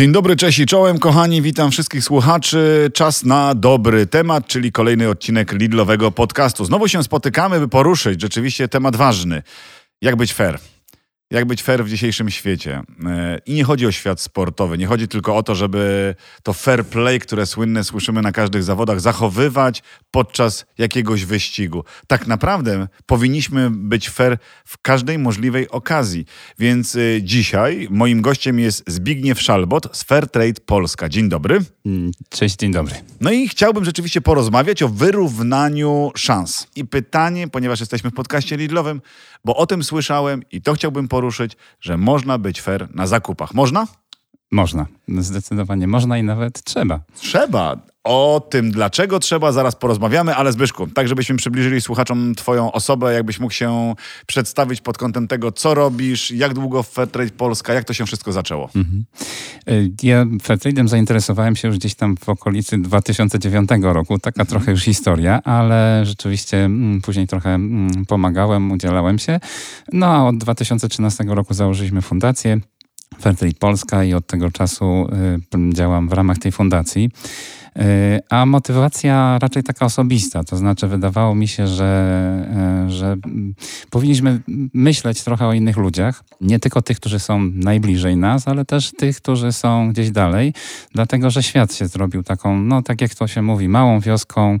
Dzień dobry, cześć i czołem, kochani, witam wszystkich słuchaczy. Czas na dobry temat, czyli kolejny odcinek Lidlowego podcastu. Znowu się spotykamy, by poruszyć rzeczywiście temat ważny. Jak być fair? Jak być fair w dzisiejszym świecie. E, I nie chodzi o świat sportowy, nie chodzi tylko o to, żeby to fair play, które słynne słyszymy na każdych zawodach, zachowywać podczas jakiegoś wyścigu. Tak naprawdę powinniśmy być fair w każdej możliwej okazji. Więc e, dzisiaj moim gościem jest Zbigniew Szalbot z Fair Trade Polska. Dzień dobry. Mm, cześć, dzień dobry. No i chciałbym rzeczywiście porozmawiać o wyrównaniu szans. I pytanie, ponieważ jesteśmy w podcaście Lidlowym, bo o tym słyszałem i to chciałbym poruszyć, że można być fair na zakupach. Można? Można, zdecydowanie można i nawet trzeba. Trzeba. O tym, dlaczego trzeba, zaraz porozmawiamy, ale Zbyszku, tak żebyśmy przybliżyli słuchaczom Twoją osobę, jakbyś mógł się przedstawić pod kątem tego, co robisz, jak długo Fairtrade Polska, jak to się wszystko zaczęło? Mhm. Y, ja Fairtrade'em zainteresowałem się już gdzieś tam w okolicy 2009 roku, taka mhm. trochę już historia, ale rzeczywiście mm, później trochę mm, pomagałem, udzielałem się. No a od 2013 roku założyliśmy fundację. Fairtrade Polska i od tego czasu y, działam w ramach tej fundacji. Y, a motywacja raczej taka osobista, to znaczy wydawało mi się, że, y, że powinniśmy myśleć trochę o innych ludziach, nie tylko tych, którzy są najbliżej nas, ale też tych, którzy są gdzieś dalej, dlatego że świat się zrobił taką, no tak jak to się mówi, małą wioską.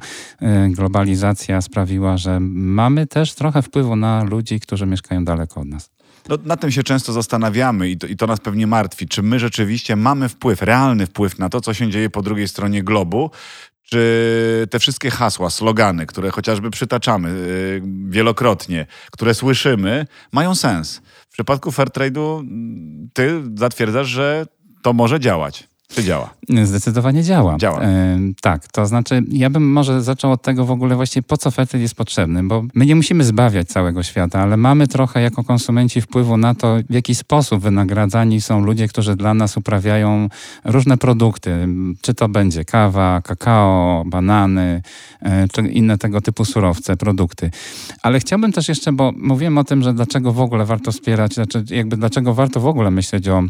Globalizacja sprawiła, że mamy też trochę wpływu na ludzi, którzy mieszkają daleko od nas. No, na tym się często zastanawiamy i to, i to nas pewnie martwi. Czy my rzeczywiście mamy wpływ, realny wpływ na to, co się dzieje po drugiej stronie globu? Czy te wszystkie hasła, slogany, które chociażby przytaczamy yy, wielokrotnie, które słyszymy, mają sens? W przypadku Fairtrade'u ty zatwierdzasz, że to może działać. Czy działa? Zdecydowanie działa. Działa. E, tak, to znaczy ja bym może zaczął od tego w ogóle właściwie po co Fairtrade jest potrzebny, bo my nie musimy zbawiać całego świata, ale mamy trochę jako konsumenci wpływu na to, w jaki sposób wynagradzani są ludzie, którzy dla nas uprawiają różne produkty. Czy to będzie kawa, kakao, banany, e, czy inne tego typu surowce, produkty. Ale chciałbym też jeszcze, bo mówiłem o tym, że dlaczego w ogóle warto wspierać, znaczy jakby dlaczego warto w ogóle myśleć o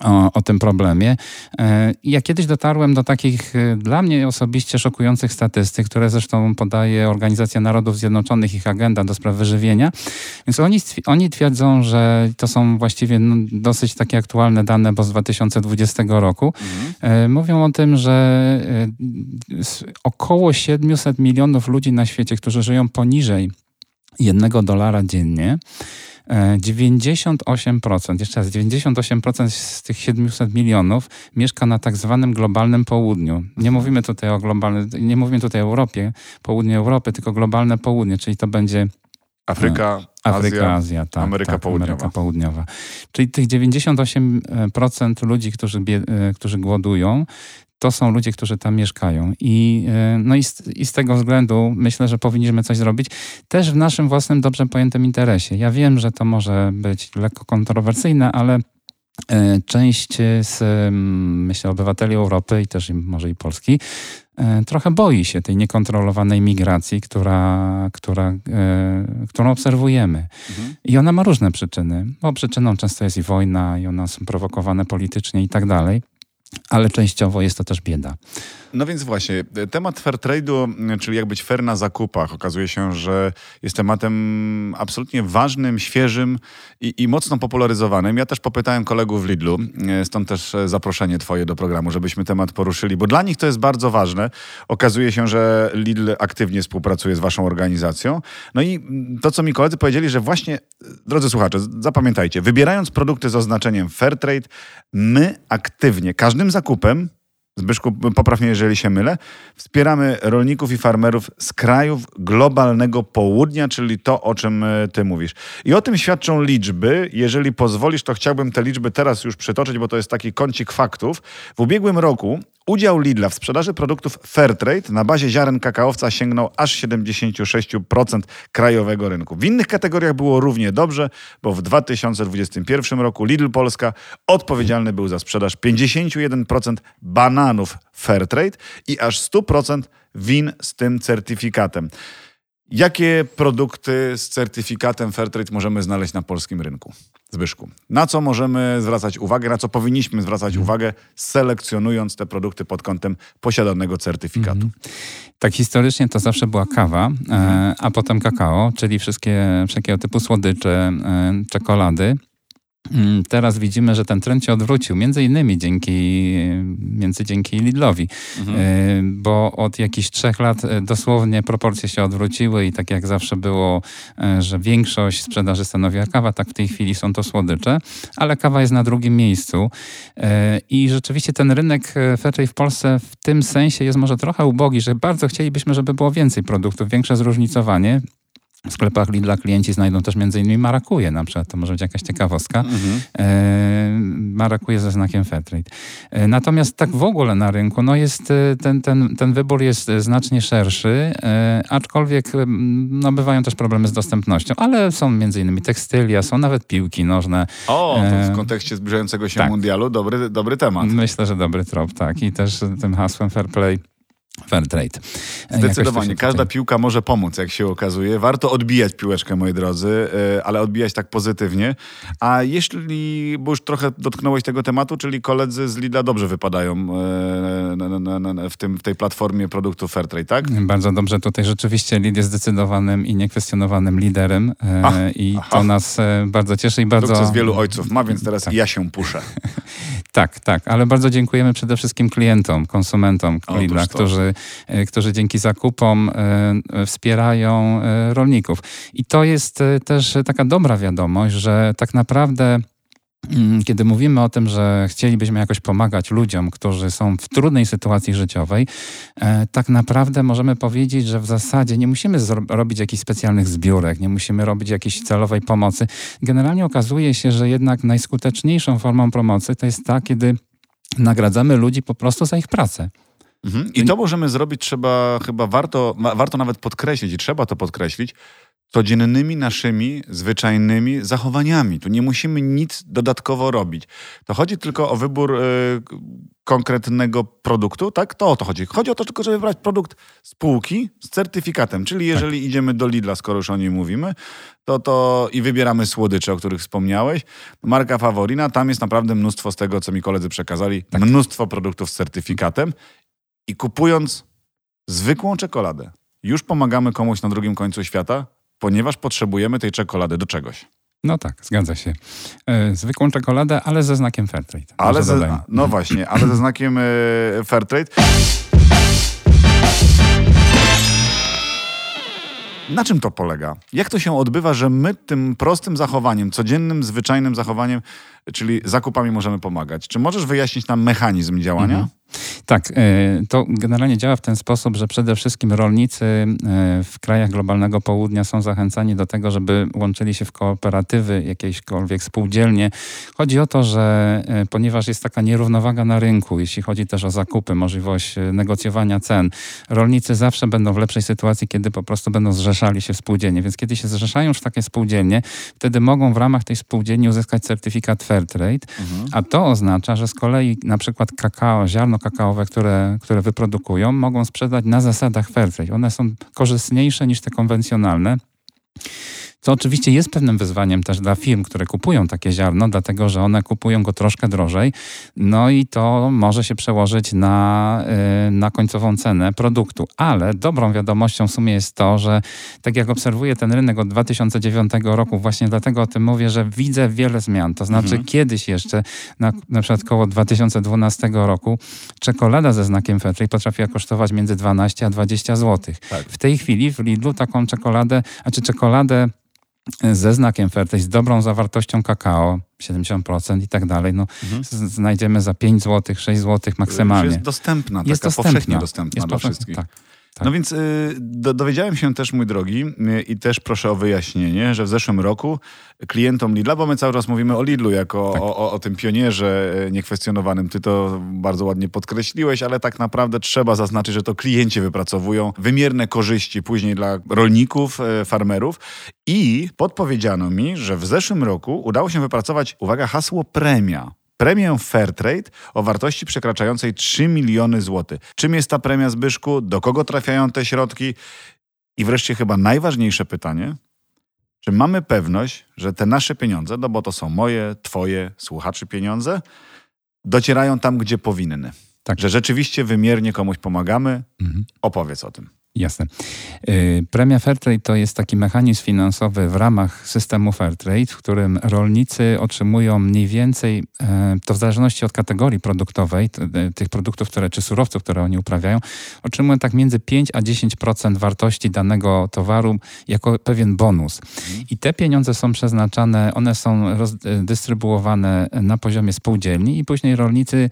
o, o, tym problemie. E, ja kiedyś dotarłem do takich e, dla mnie osobiście szokujących statystyk, które zresztą podaje Organizacja Narodów Zjednoczonych, ich agenda do spraw wyżywienia. Więc oni, oni twierdzą, że to są właściwie no, dosyć takie aktualne dane, bo z 2020 roku. Mhm. Mówią o tym, że około 700 milionów ludzi na świecie, którzy żyją poniżej jednego dolara dziennie, 98%, jeszcze raz, 98% z tych 700 milionów mieszka na tak zwanym globalnym południu. Nie mówimy tutaj o globalnym, nie mówimy tutaj o Europie, południu Europy, tylko globalne południe, czyli to będzie Afryka, Afryka, Azja, Azja tak, Ameryka, tak, Południowa. Ameryka Południowa. Czyli tych 98% ludzi, którzy, e, którzy głodują, to są ludzie, którzy tam mieszkają. I, e, no i, z, i z tego względu myślę, że powinniśmy coś zrobić też w naszym własnym dobrze pojętym interesie. Ja wiem, że to może być lekko kontrowersyjne, ale e, część z, myślę, obywateli Europy i też może i Polski e, trochę boi się tej niekontrolowanej migracji, która, która, którą obserwujemy. Mhm. I ona ma różne przyczyny, bo przyczyną często jest i wojna, i one są prowokowane politycznie i tak dalej ale częściowo jest to też bieda. No więc właśnie, temat fair trade'u, czyli jak być fair na zakupach, okazuje się, że jest tematem absolutnie ważnym, świeżym i, i, mocno popularyzowanym. Ja też popytałem kolegów w Lidlu, stąd też zaproszenie twoje do programu, żebyśmy temat poruszyli, bo dla nich to jest bardzo ważne. Okazuje się, że Lidl aktywnie współpracuje z waszą organizacją. No i to, co mi koledzy powiedzieli, że właśnie, drodzy słuchacze, zapamiętajcie, wybierając produkty z oznaczeniem fair trade, my aktywnie, każdym zakupem Zbyszku, popraw mnie, jeżeli się mylę. Wspieramy rolników i farmerów z krajów globalnego południa, czyli to, o czym e, ty mówisz. I o tym świadczą liczby. Jeżeli pozwolisz, to chciałbym te liczby teraz już przytoczyć, bo to jest taki kącik faktów. W ubiegłym roku Udział Lidla w sprzedaży produktów Fairtrade na bazie ziaren kakaowca sięgnął aż 76% krajowego rynku. W innych kategoriach było równie dobrze, bo w 2021 roku Lidl Polska odpowiedzialny był za sprzedaż 51% bananów Fairtrade i aż 100% win z tym certyfikatem. Jakie produkty z certyfikatem Fairtrade możemy znaleźć na polskim rynku? Zbyszku, na co możemy zwracać uwagę, na co powinniśmy zwracać mhm. uwagę, selekcjonując te produkty pod kątem posiadanego certyfikatu? Mhm. Tak, historycznie to zawsze była kawa, e, mhm. a potem kakao, czyli wszystkie wszelkiego typu słodycze, e, czekolady. Mm, teraz widzimy, że ten trend się odwrócił, między innymi dzięki, między dzięki Lidlowi, mhm. E, bo od jakichś trzech lat e, dosłownie proporcje się odwróciły i tak jak zawsze było, e, że większość sprzedaży stanowiła kawa, tak w tej chwili są to słodycze, ale kawa jest na drugim miejscu i rzeczywiście ten rynek Fairtrade w Polsce w tym sensie jest może trochę ubogi, że bardzo chcielibyśmy, żeby było więcej produktów, większe zróżnicowanie. W sklepach Lidla klienci znajdą też między innymi marakuje na przykład, to może być jakaś ciekawostka. Mhm. E, marakuje ze znakiem Fairtrade. E, natomiast tak w ogóle na rynku, no jest e, ten, ten, ten wybór jest znacznie szerszy, aczkolwiek no bywają też problemy z dostępnością, ale są między innymi tekstylia, są nawet piłki nożne. O, to w kontekście zbliżającego się tak. mundialu dobry, dobry temat. Myślę, że dobry trop, tak. I też tym hasłem Fair Play Fair trade. Zdecydowanie. Każda piłka może pomóc, jak się okazuje. Warto odbijać piłeczkę, moi drodzy, e, ale odbijać tak pozytywnie. A jeśli, bo już trochę dotknąłeś tego tematu, czyli koledzy z Lidla dobrze wypadają e, w, tym, w tej platformie produktów Fairtrade, tak? Bardzo dobrze. Tutaj rzeczywiście Lid jest zdecydowanym i niekwestionowanym liderem e, Ach, i aha. to nas bardzo cieszy i bardzo... Sukces wielu ojców ma, więc teraz tak. ja się puszę. tak, tak, ale bardzo dziękujemy przede wszystkim klientom, konsumentom Lidla, którzy E, którzy dzięki zakupom e, wspierają e, rolników. I to jest też taka dobra wiadomość, że tak naprawdę kiedy mówimy o tym, że chcielibyśmy jakoś pomagać ludziom, którzy są w trudnej sytuacji życiowej, tak naprawdę możemy powiedzieć, że w zasadzie nie musimy robić jakichś specjalnych zbiórek, nie musimy robić jakiejś celowej pomocy. Generalnie okazuje się, że jednak najskuteczniejszą formą pomocy to jest ta, kiedy nagradzamy ludzi po prostu za ich pracę. Mhm. I to możemy zrobić, trzeba chyba warto, warto nawet podkreślić i trzeba to podkreślić, codziennymi naszymi, zwyczajnymi zachowaniami. Tu nie musimy nic dodatkowo robić. To chodzi tylko o wybór y, konkretnego produktu, tak? To o to chodzi. Chodzi o to tylko, żeby wybrać produkt z półki z certyfikatem. Czyli jeżeli tak. idziemy do Lidla, skoro już o nim mówimy, to to i wybieramy słodycze, o których wspomniałeś. Marka Favorina, tam jest naprawdę mnóstwo z tego, co mi koledzy przekazali. Tak. Mnóstwo produktów z certyfikatem i kupując zwykłą czekoladę, już pomagamy komuś na drugim końcu świata, ponieważ potrzebujemy tej czekolady do czegoś. No tak, zgadza się. E, zwykłą czekoladę, ale ze znakiem Fairtrade. Ale ze, no właśnie, ale ze znakiem e, Fairtrade. Na czym to polega? Jak to się odbywa, że my tym prostym zachowaniem, codziennym, zwyczajnym zachowaniem, czyli zakupami możemy pomagać? Czy możesz wyjaśnić nam mechanizm działania? Mhm. Tak, e, to generalnie działa w ten sposób, że przede wszystkim rolnicy e, w krajach globalnego południa są zachęcani do tego, żeby łączyli się w kooperatywy, jakiekolwiek spółdzielnie. Chodzi o to, że e, ponieważ jest taka nierównowaga na rynku, jeśli chodzi też o zakupy, możliwość negocjowania cen, rolnicy zawsze będą w lepszej sytuacji, kiedy po prostu będą zrzeszali się w spółdzielnie. Więc kiedy się zrzeszają już w takie spółdzielnie, wtedy mogą w ramach tej spółdzielni uzyskać certyfikat Fairtrade, mhm. a to oznacza, że z kolei na przykład kakao, ziarno kakaowe, które, które wyprodukują, mogą sprzedać na zasadach Fairtrade. One są korzystniejsze niż te konwencjonalne. To oczywiście jest pewnym wyzwaniem też dla firm, które kupują takie ziarno, dlatego że one kupują go troszkę drożej. No i to może się przełożyć na, y, na końcową cenę produktu. Ale dobrą wiadomością w sumie jest to, że tak jak obserwuję ten rynek od 2009 roku, właśnie dlatego o tym mówię, że widzę wiele zmian. To znaczy mhm. kiedyś jeszcze, na, na przykład koło 2012 roku, czekolada ze znakiem Fairtrade potrafiła kosztować między 12 a 20 zł. Tak. W tej chwili w Lidlu taką czekoladę, a czy czekoladę ze znakiem Fairtrade, z dobrą zawartością kakao, 70% i tak dalej, no, mhm. znajdziemy za 5 zł, 6 zł maksymalnie. Jest dostępna, jest taka dostępna. powszechnie dostępna jest dla wszystkich. Tak. Tak. No więc y, do, dowiedziałem się też, mój drogi, y, i też proszę o wyjaśnienie, że w zeszłym roku klientom Lidla, bo my cały czas mówimy o Lidlu jako tak. o, o, o, tym pionierze y, niekwestionowanym. Ty to bardzo ładnie podkreśliłeś, ale tak naprawdę trzeba zaznaczyć, że to klienci wypracowują wymierne korzyści później dla rolników, y, farmerów. I podpowiedziano mi, że w zeszłym roku udało się wypracować, uwaga, hasło premia premię Fairtrade o wartości przekraczającej 3 miliony złotych. Czym jest ta premia Zbyszku? Do kogo trafiają te środki? I wreszcie chyba najważniejsze pytanie, czy mamy pewność, że te nasze pieniądze, no bo to są moje, twoje, słuchaczy pieniądze, docierają tam, gdzie powinny? Tak. Że rzeczywiście wymiernie komuś pomagamy? Mhm. Opowiedz o tym. Jasne. Y, premia Fairtrade to jest taki mechanizm finansowy w ramach systemu Fairtrade, w którym rolnicy otrzymują mniej więcej, e, to w zależności od kategorii produktowej, e, tych produktów, które, czy surowców, które oni uprawiają, otrzymują tak między 5 a 10% wartości danego towaru jako pewien bonus. I te pieniądze są przeznaczane, one są e, dystrybuowane na poziomie spółdzielni i później rolnicy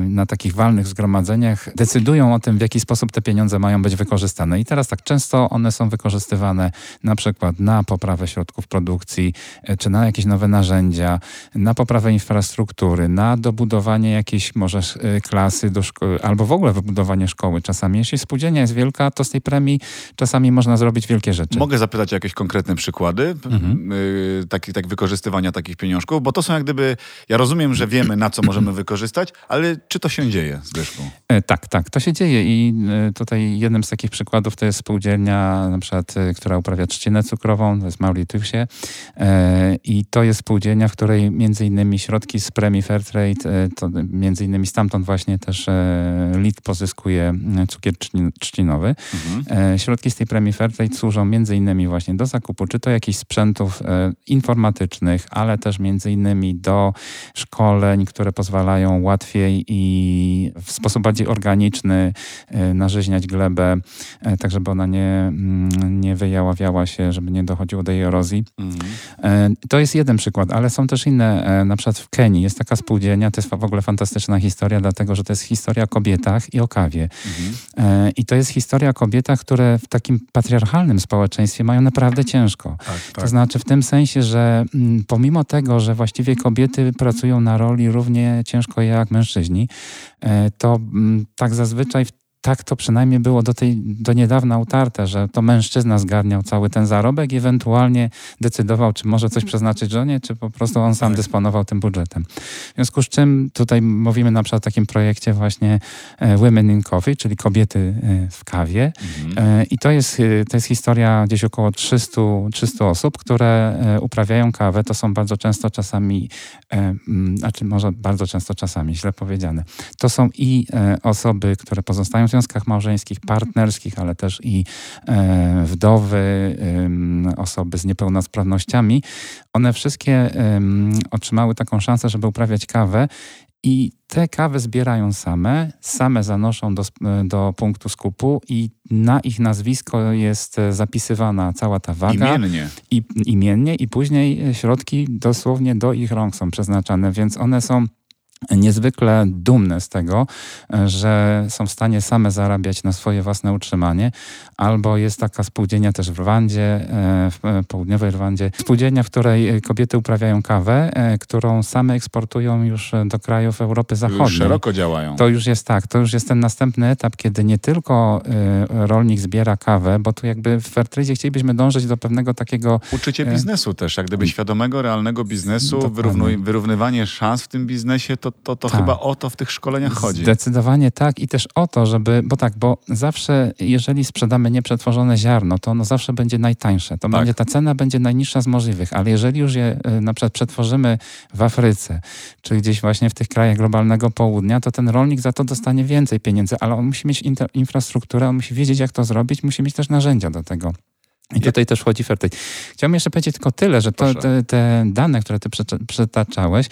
na takich walnych zgromadzeniach decydują o tym, w jaki sposób te pieniądze mają być wykorzystane. I teraz tak, często one są wykorzystywane na przykład na poprawę środków produkcji, e, czy na jakieś nowe narzędzia, na poprawę infrastruktury, na dobudowanie jakiejś może e, klasy do szkoły, albo w ogóle wybudowanie szkoły czasami. Jeśli spółdzielnia jest wielka, to z tej premii czasami można zrobić wielkie rzeczy. Mogę zapytać o jakieś konkretne przykłady mhm. y, tak, tak wykorzystywania takich pieniążków, bo to są jak gdyby, ja rozumiem, że wiemy na co możemy wykorzystać, ale czy to się dzieje, Zbyszku? Tak, tak, to się dzieje i tutaj jednym z takich przykładów to jest spółdzielnia, na przykład, y, która uprawia trzcinę cukrową, to jest Mauritiusie e, i to jest spółdzielnia, w której między innymi środki z premii Fairtrade, e, to między innymi stamtąd właśnie też e, LIT pozyskuje cukier trzcinowy. Mhm. Środki z tej premii Fairtrade służą między innymi właśnie do zakupu, czy to jakichś sprzętów informatycznych, ale też między innymi do szkoleń, które pozwalają łatwiej i w sposób bardziej organiczny narzyźniać glebę, E, tak żeby ona nie, mm, nie wyjaławiała się, żeby nie dochodziło do jej erozji. Mhm. To jest jeden przykład, ale są też inne. E, na przykład w Kenii jest taka spółdzielnia, to jest w ogóle fantastyczna historia, dlatego że to jest historia o kobietach i o kawie. Mhm. I to jest historia o kobietach, które w takim patriarchalnym społeczeństwie mają naprawdę ciężko. Tak, tak. To znaczy w tym sensie, że mm, pomimo tego, że właściwie kobiety pracują na roli równie ciężko jak mężczyźni, to mm, tak zazwyczaj w tak to przynajmniej było do, tej, do niedawna utarte, że to mężczyzna zgarniał cały ten zarobek i ewentualnie decydował, czy może coś przeznaczyć żonie, czy po prostu on sam tak. dysponował tym budżetem. W związku z czym tutaj mówimy na przykład o takim projekcie właśnie e, Women in Coffee, czyli kobiety e, w kawie. Mhm. E, I to jest, to jest historia gdzieś około 300, 300 osób, które uprawiają kawę. To są bardzo często czasami, znaczy może bardzo często czasami, źle powiedziane. To są i osoby, które pozostają związkach małżeńskich, partnerskich, ale też i e, wdowy, osoby z niepełnosprawnościami, one wszystkie otrzymały taką szansę, żeby uprawiać kawę i te kawy zbierają same, same zanoszą do, do punktu skupu i na ich nazwisko jest zapisywana cała ta waga. Imiennie. I, imiennie i później środki dosłownie do ich rąk są przeznaczane, więc one są niezwykle dumne z tego, że są w stanie same zarabiać na swoje własne utrzymanie. Albo jest taka spółdzielnia też w Rwandzie, e, w e, południowej Rwandzie, spółdzielnia, w której kobiety uprawiają kawę, e, którą same eksportują już do krajów Europy Zachodniej. Już szeroko działają. To już jest tak, to już jest ten następny etap, kiedy nie tylko rolnik zbiera kawę, bo tu jakby w Fairtrade chcielibyśmy dążyć do pewnego takiego... Uczycie biznesu też, jak gdyby świadomego, realnego biznesu, wyrównywanie szans w tym biznesie, to to, to tak. chyba o to w tych szkoleniach chodzi. Zdecydowanie tak i też o to, żeby, bo tak, bo zawsze jeżeli sprzedamy nieprzetworzone ziarno, to ono zawsze będzie najtańsze. To tak. będzie, ta cena będzie najniższa z możliwych, ale jeżeli już je y, na przykład przetworzymy w Afryce, czy gdzieś właśnie w tych krajach globalnego południa, to ten rolnik za to dostanie więcej pieniędzy, ale on musi mieć infrastrukturę, on musi wiedzieć, jak to zrobić, musi mieć też narzędzia do tego. I tutaj też wchodzi Fairtrade. Chciałbym jeszcze powiedzieć tylko tyle, że to, te, te, dane, które ty przytaczałeś,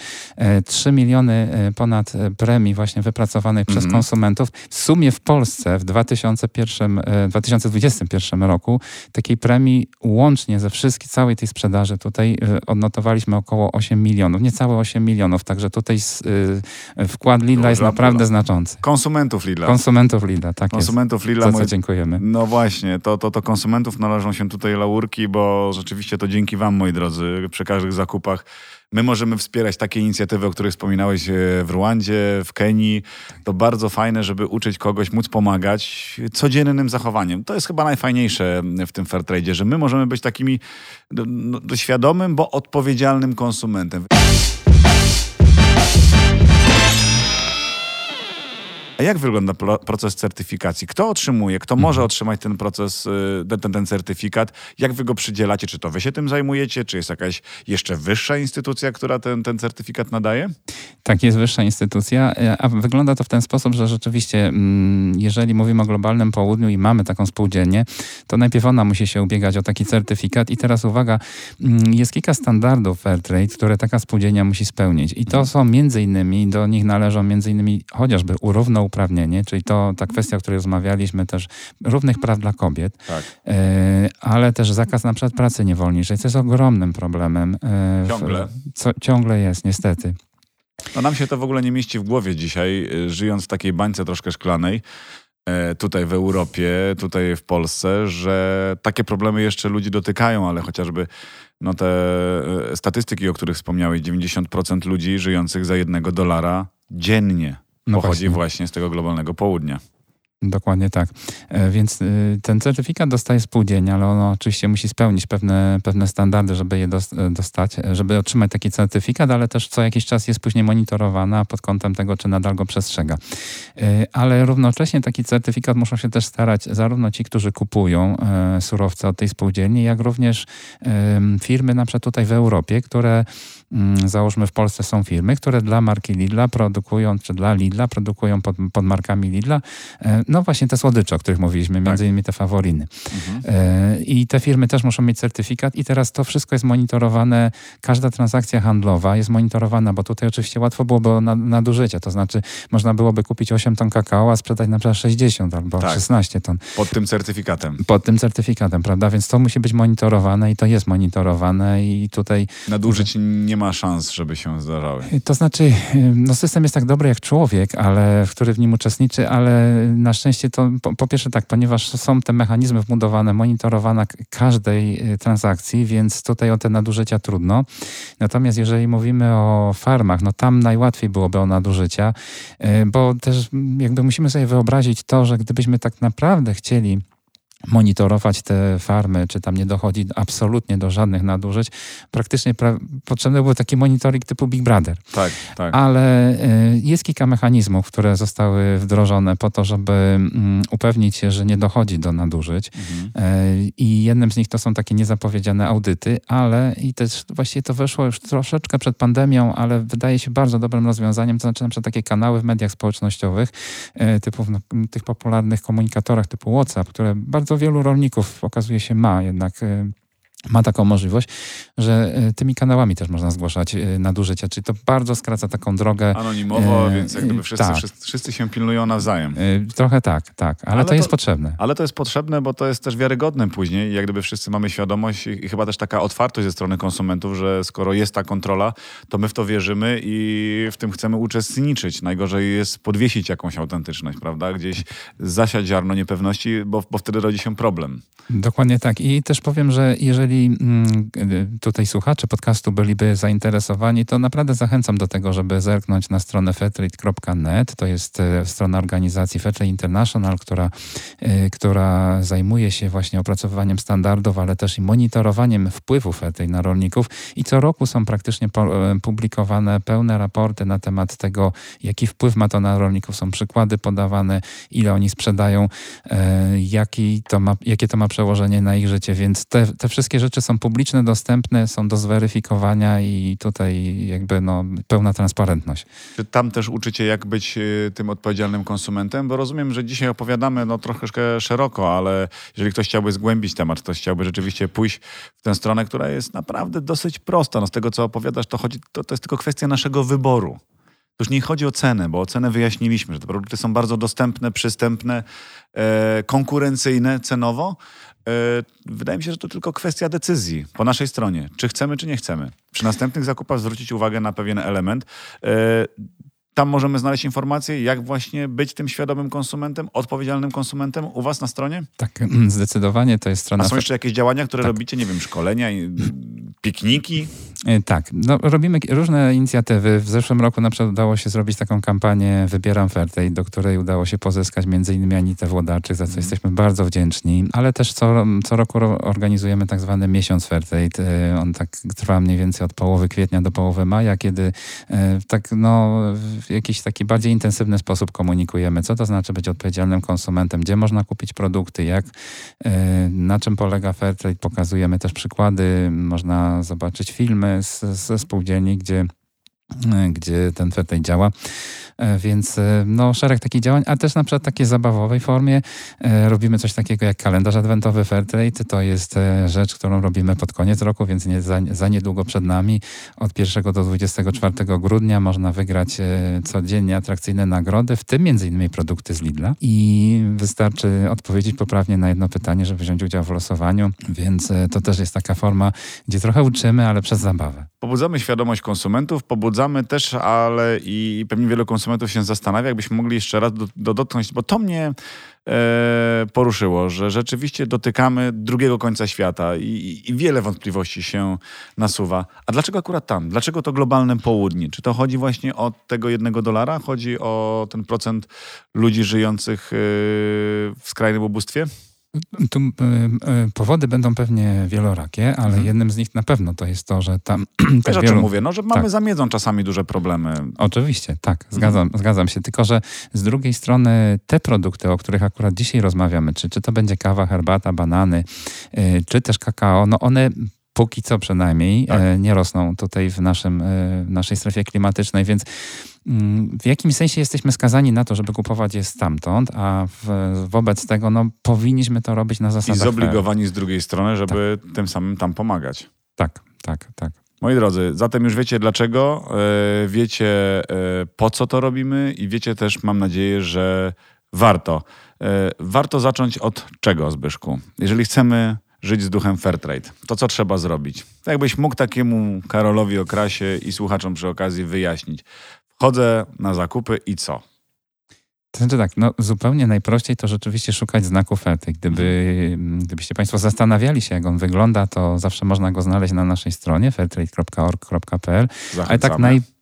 3 e, miliony e, ponad e, premii właśnie wypracowanej przez mm -hmm. konsumentów, w sumie w Polsce w 2001, 2021 roku takiej premii łącznie ze wszystkich, całej tej sprzedaży tutaj odnotowaliśmy około 8 milionów, niecałe 8 milionów, także tutaj wkład Lidla jest naprawdę znaczący. Konsumentów Lidla. Konsumentów Lidla, tak Konsumentów jest. Lidla. Za co dziękujemy. No właśnie, to, to, to konsumentów należą się tutaj laurki, bo rzeczywiście to dzięki Wam, moi drodzy, przy każdych zakupach my możemy wspierać takie inicjatywy, o których wspominałeś e, w Rwandzie, w Kenii. To bardzo fajne, żeby uczyć kogoś, móc pomagać codziennym zachowaniem. To jest chyba najfajniejsze w tym fair trade, że my możemy być takimi no, no, świadomym, bo odpowiedzialnym konsumentem. A jak wygląda proces certyfikacji? Kto otrzymuje, kto mhm. może otrzymać ten proces, y, ten, ten certyfikat? Jak wy go przydzielacie? Czy to wy się tym zajmujecie? Czy jest jakaś jeszcze wyższa instytucja, która ten, ten certyfikat nadaje? Tak, jest wyższa instytucja, e, a wygląda to w ten sposób, że rzeczywiście, mm, jeżeli mówimy o globalnym południu i mamy taką spółdzielnię, to najpierw ona musi się ubiegać o taki certyfikat. I teraz uwaga, mm, jest kilka standardów Fairtrade, które taka spółdzielnia musi spełnić. I to są między innymi, do nich należą między innymi chociażby równouprawnienie, czyli to ta kwestia, o której rozmawialiśmy też, równych praw dla kobiet, tak. E, ale też zakaz na przykład pracy niewolniczej, co jest ogromnym problemem. E, ciągle. W, co, ciągle jest, niestety. No nam się to w ogóle nie mieści w głowie dzisiaj, y, żyjąc w takiej bańce troszkę szklanej, e, tutaj w Europie, tutaj w Polsce, że takie problemy jeszcze ludzi dotykają, ale chociażby no te e, statystyki, o których wspomniałeś, 90% ludzi żyjących za jednego dolara dziennie no pochodzi właśnie. właśnie z tego globalnego południa. Dokładnie tak. E, więc y, ten certyfikat dostaje spółdzielnia, ale ono oczywiście musi spełnić pewne, pewne standardy, żeby je e, dostać, e, żeby otrzymać taki certyfikat, ale też co jakiś czas jest później monitorowana pod kątem tego, czy nadal go przestrzega. Ale równocześnie taki certyfikat muszą się też starać zarówno ci, którzy kupują surowce od tej spółdzielni, jak również firmy na przykład tutaj w Europie, które załóżmy w Polsce są firmy, które dla marki Lidla produkują, czy dla Lidla produkują pod, pod markami Lidla, e, no właśnie te słodycze, o których mówiliśmy, tak. między innymi te faworiny. Mhm. E, I te firmy też muszą mieć certyfikat i teraz to wszystko jest monitorowane, każda transakcja handlowa jest monitorowana, bo tutaj oczywiście łatwo byłoby nadużycia, to znaczy można byłoby kupić 8 ton kakao, a sprzedać na przykład 60 albo tak. 16 ton. Pod tym certyfikatem. Pod tym certyfikatem, prawda? Więc to musi być monitorowane i to jest monitorowane i tutaj... Nadużyć nie ma szans, żeby się zdarzały. To znaczy, no system jest tak dobry jak człowiek, ale, który w nim uczestniczy, ale na szczęście to po, po pierwsze tak, ponieważ są te mechanizmy wbudowane, monitorowana każdej y, transakcji, więc tutaj o te nadużycia trudno. Natomiast jeżeli mówimy o farmach, no tam najłatwiej byłoby o nadużycia, y, bo też jakby musimy sobie wyobrazić to, że gdybyśmy tak naprawdę chcieli monitorować te farmy, czy tam nie dochodzi absolutnie do żadnych nadużyć. Praktycznie pra potrzebny był taki monitoring typu Big Brother. Tak, tak. Ale y, jest kilka mechanizmów, które zostały wdrożone po to, żeby mm, upewnić się, że nie dochodzi do nadużyć. Mhm. Y, I jednym z nich to są takie niezapowiedziane audyty, ale i też właściwie to weszło już troszeczkę przed pandemią, ale wydaje się bardzo dobrym rozwiązaniem. To znaczy na przykład takie kanały w mediach społecznościowych, y, typu w tych popularnych komunikatorach typu WhatsApp, które bardzo bardzo wielu rolników okazuje się ma jednak y, ma taką możliwość, że e, tymi kanałami też można zgłaszać e, nadużycia, czyli to bardzo skraca taką drogę. Anonimowo, e, więc jak gdyby wszyscy, tak. wszyscy, wszyscy, się pilnują nawzajem. E, trochę tak, tak, ale, ale to, to, jest potrzebne. Ale to jest potrzebne, bo to jest też wiarygodne później, jak gdyby wszyscy mamy świadomość i chyba też taka otwartość ze strony konsumentów, że skoro jest ta kontrola, to my w to wierzymy i w tym chcemy uczestniczyć. Najgorzej jest podwiesić jakąś autentyczność, prawda? Gdzieś zasiać ziarno niepewności, bo, bo wtedy rodzi się problem. Dokładnie tak. I też powiem, że jeżeli jeżeli mm, tutaj słuchacze podcastu byliby zainteresowani, to naprawdę zachęcam do tego, żeby zerknąć na stronę fairtrade.net. To jest e, strona organizacji Fairtrade International, która, e, która zajmuje się właśnie opracowywaniem standardów, ale też i monitorowaniem wpływu Fairtrade na rolników. I co roku są praktycznie e, publikowane pełne raporty na temat tego, jaki wpływ ma to na rolników. Są przykłady podawane, ile oni sprzedają, jaki to ma, jakie to ma przełożenie na ich życie. Więc te, te wszystkie rzeczy są publiczne, dostępne, są do zweryfikowania i tutaj jakby no, pełna transparentność. Czy tam też uczycie, jak być y, tym odpowiedzialnym konsumentem? Bo rozumiem, że dzisiaj opowiadamy no, troszkę szeroko, ale jeżeli ktoś chciałby zgłębić temat, ktoś chciałby rzeczywiście pójść w tę stronę, która jest naprawdę dosyć prosta. No, z tego, co opowiadasz, to, chodzi, to, to jest tylko kwestia naszego wyboru. Już nie chodzi o cenę, bo o cenę wyjaśniliśmy, że te produkty są bardzo dostępne, przystępne, e, konkurencyjne cenowo, wydaje mi się, że to tylko kwestia decyzji po naszej stronie, czy chcemy, czy nie chcemy. Przy następnych zakupach zwrócić uwagę na pewien element. Tam możemy znaleźć informacje, jak właśnie być tym świadomym konsumentem, odpowiedzialnym konsumentem u Was na stronie? Tak, mm, zdecydowanie to jest strona. A są jeszcze jakieś działania, które tak. robicie, nie wiem, szkolenia, pikniki? E, tak, no, robimy różne inicjatywy. W zeszłym roku na przykład udało się zrobić taką kampanię Wybieram Fairtrade, do której udało się pozyskać między innymi Anitę Włodarczyk, za co mm. jesteśmy bardzo wdzięczni, ale też co, co roku organizujemy tak zwany miesiąc Fairtrade. E, on tak trwa mniej więcej od połowy kwietnia do połowy maja, kiedy e, tak no, w jakiś taki bardziej intensywny sposób komunikujemy, co to znaczy być odpowiedzialnym konsumentem, gdzie można kupić produkty, jak, na czym polega Fairtrade. Pokazujemy też przykłady, można zobaczyć filmy, ze spółdzielni, gdzie gdzie ten Fairtrade działa. E, więc e, no, szereg takich działań, a też na przykład takie zabawowej formie. E, robimy coś takiego jak kalendarz adwentowy Fairtrade. To jest rzecz, którą robimy pod koniec roku, więc nie za, za niedługo przed nami. Od 1 do 24 grudnia można wygrać codziennie atrakcyjne nagrody, w tym innymi produkty z Lidla. I wystarczy odpowiedzieć poprawnie na jedno pytanie, żeby wziąć udział w losowaniu, więc to też jest taka forma, gdzie trochę uczymy, ale przez zabawę. Pobudzamy świadomość konsumentów, pobudzamy też, ale i pewnie wielu konsumentów się zastanawia, jakbyśmy mogli jeszcze raz do, do dotknąć, bo to mnie e, poruszyło, że rzeczywiście dotykamy drugiego końca świata i, i, wiele wątpliwości się nasuwa. A dlaczego akurat tam? Dlaczego to globalne południe? Czy to chodzi właśnie o tego jednego dolara? Chodzi o ten procent ludzi żyjących e, w skrajnym ubóstwie? Tu y, y, powody będą pewnie wielorakie, ale mhm. jednym z nich na pewno to jest to, że tam... Wiesz o czym mówię? No, że mamy tak. za miedzą czasami duże problemy. Oczywiście, tak, zgadzam, mhm. zgadzam się. Tylko, że z drugiej strony te produkty, o których akurat dzisiaj rozmawiamy, czy, czy to będzie kawa, herbata, banany, y, czy też kakao, no one póki co przynajmniej tak. nie rosną tutaj w, naszym, w naszej strefie klimatycznej, więc Mm, w jakimś sensie jesteśmy skazani na to, żeby kupować je stamtąd, a w, wobec tego no, powinniśmy to robić na zasadach... I zobligowani z drugiej strony, żeby tak. tym samym tam pomagać. Tak, tak, tak. Moi drodzy, zatem już wiecie dlaczego, e, wiecie e, po co to robimy i wiecie też, mam nadzieję, że warto. E, warto zacząć od czego, Zbyszku? Jeżeli chcemy żyć z duchem Fairtrade, to co trzeba zrobić? Jakbyś mógł takiemu Karolowi Okrasie i słuchaczom przy okazji wyjaśnić, Chodzę na zakupy i co? To znaczy tak, no zupełnie najprościej to rzeczywiście szukać znaku Fety. Gdyby, mhm. Gdybyście Państwo zastanawiali się, jak on wygląda, to zawsze można go znaleźć na naszej stronie fairtrade.org.pl. Ale tak najprościej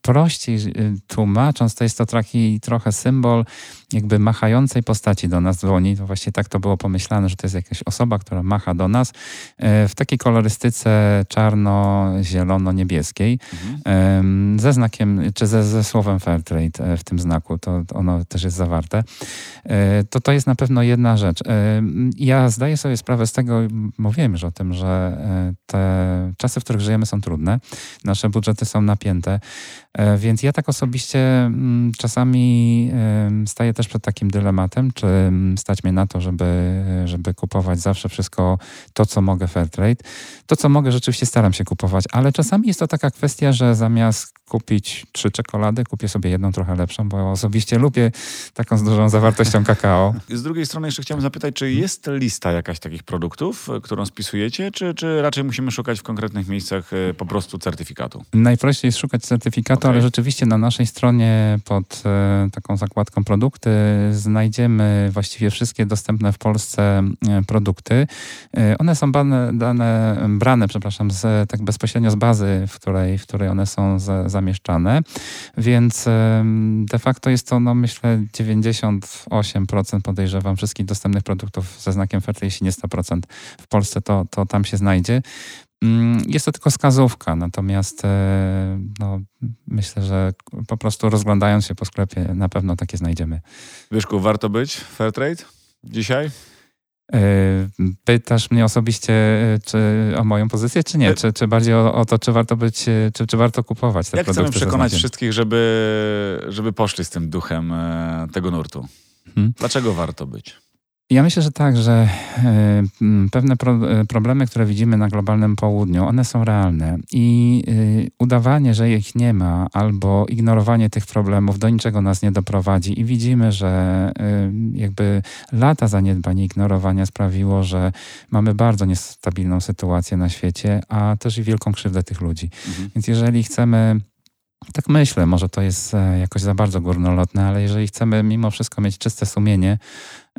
y, tłumacząc, to jest to taki trochę symbol jakby machającej postaci do nas dzwoni. To właśnie tak to było pomyślane, że to jest jakaś osoba, która macha do nas e, w takiej kolorystyce czarno-zielono-niebieskiej mhm. ze znakiem, czy ze, ze słowem Fairtrade e, w tym znaku. To ono też jest zawarte. E, to to jest na pewno jedna rzecz. Ja zdaję sobie sprawę z tego, mówiłem już o tym, że te czasy, w których żyjemy są trudne. Nasze budżety są napięte. Więc ja tak osobiście czasami staję też przed takim dylematem, czy mm, stać mnie na to, żeby, żeby kupować zawsze wszystko to, co mogę Fairtrade. To, co mogę, rzeczywiście staram się kupować, ale czasami jest to taka kwestia, że zamiast kupić trzy czekolady, kupię sobie jedną trochę lepszą, bo osobiście lubię taką z dużą zawartością kakao. Z drugiej strony jeszcze chciałem zapytać, czy jest lista jakaś takich produktów, którą spisujecie, czy, czy raczej musimy szukać w konkretnych miejscach e, po prostu certyfikatu? Najprościej jest szukać certyfikatu, okay. ale rzeczywiście na naszej stronie pod e, taką zakładką produkty znajdziemy właściwie wszystkie dostępne w Polsce e, produkty. One są dane, brane, przepraszam, z, tak bezpośrednio z bazy, w której, w której one są za, zamieszczane, więc de facto jest to, no myślę, 98% podejrzewam wszystkich dostępnych produktów ze znakiem Fairtrade, jeśli nie 100% w Polsce, to, to tam się znajdzie. Mm, jest to tylko wskazówka, natomiast e, no, myślę, że po prostu rozglądając się po sklepie na pewno takie znajdziemy. Wyszku, warto być Fairtrade dzisiaj? E, pytasz mnie osobiście e, czy o moją pozycję, czy nie? E, czy, czy bardziej o, o, to, czy warto być, czy, czy warto kupować te Jak produkty? Jak chcemy przekonać wszystkich, żeby, żeby poszli z tym duchem tego nurtu? Hmm. Dlaczego warto być? Ja myślę, że tak, że e, pewne pro, e, problemy, które widzimy na globalnym południu, one są realne i e, udawanie, że ich nie ma, albo ignorowanie tych problemów do niczego nas nie doprowadzi. I widzimy, że jakby lata zaniedbań i ignorowania sprawiło, że mamy bardzo niestabilną sytuację na świecie, a też i wielką krzywdę tych ludzi. Mhm. Więc jeżeli chcemy tak myślę, może to jest jakoś za bardzo górnolotne, ale jeżeli chcemy mimo wszystko mieć czyste sumienie,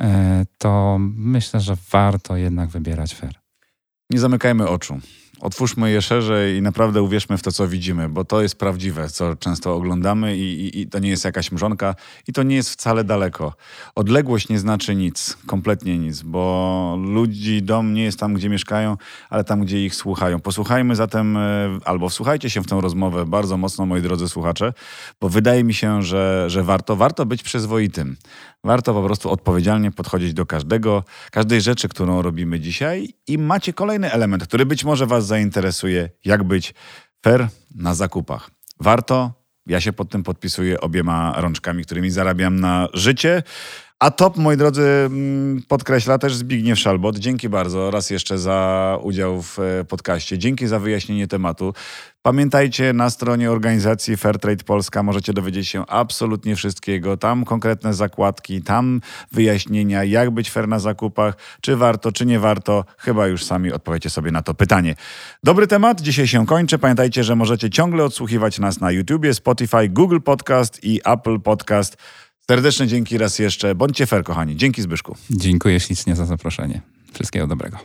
E, to myślę, że warto jednak wybierać fair. Nie zamykajmy oczu. Otwórzmy je szerzej i naprawdę uwierzmy w to, co widzimy, bo to jest prawdziwe, co często oglądamy i, i, i, to nie jest jakaś mrzonka i to nie jest wcale daleko. Odległość nie znaczy nic, kompletnie nic, bo ludzi, dom nie jest tam, gdzie mieszkają, ale tam, gdzie ich słuchają. Posłuchajmy zatem, e, albo wsłuchajcie się w tę rozmowę bardzo mocno, moi drodzy słuchacze, bo wydaje mi się, że, że warto, warto być przyzwoitym. Warto po prostu odpowiedzialnie podchodzić do każdego, każdej rzeczy, którą robimy dzisiaj i macie kolejny element, który być może Was zainteresuje, jak być fair na zakupach. Warto, ja się pod tym podpisuję obiema rączkami, którymi zarabiam na życie. A top, moi drodzy, mm, podkreśla też Zbigniew Szalbot. Dzięki bardzo raz jeszcze za udział w e, podcaście. Dzięki za wyjaśnienie tematu. Pamiętajcie, na stronie organizacji Fairtrade Polska możecie dowiedzieć się absolutnie wszystkiego. Tam konkretne zakładki, tam wyjaśnienia, jak być fair na zakupach, czy warto, czy nie warto. Chyba już sami odpowiecie sobie na to pytanie. Dobry temat, dzisiaj się kończy. Pamiętajcie, że możecie ciągle odsłuchiwać nas na YouTubie, Spotify, Google Podcast i Apple Podcast. Serdeczne dzięki raz jeszcze. Bądźcie fair, kochani. Dzięki Zbyszku. Dziękuję ślicznie za zaproszenie. Wszystkiego dobrego.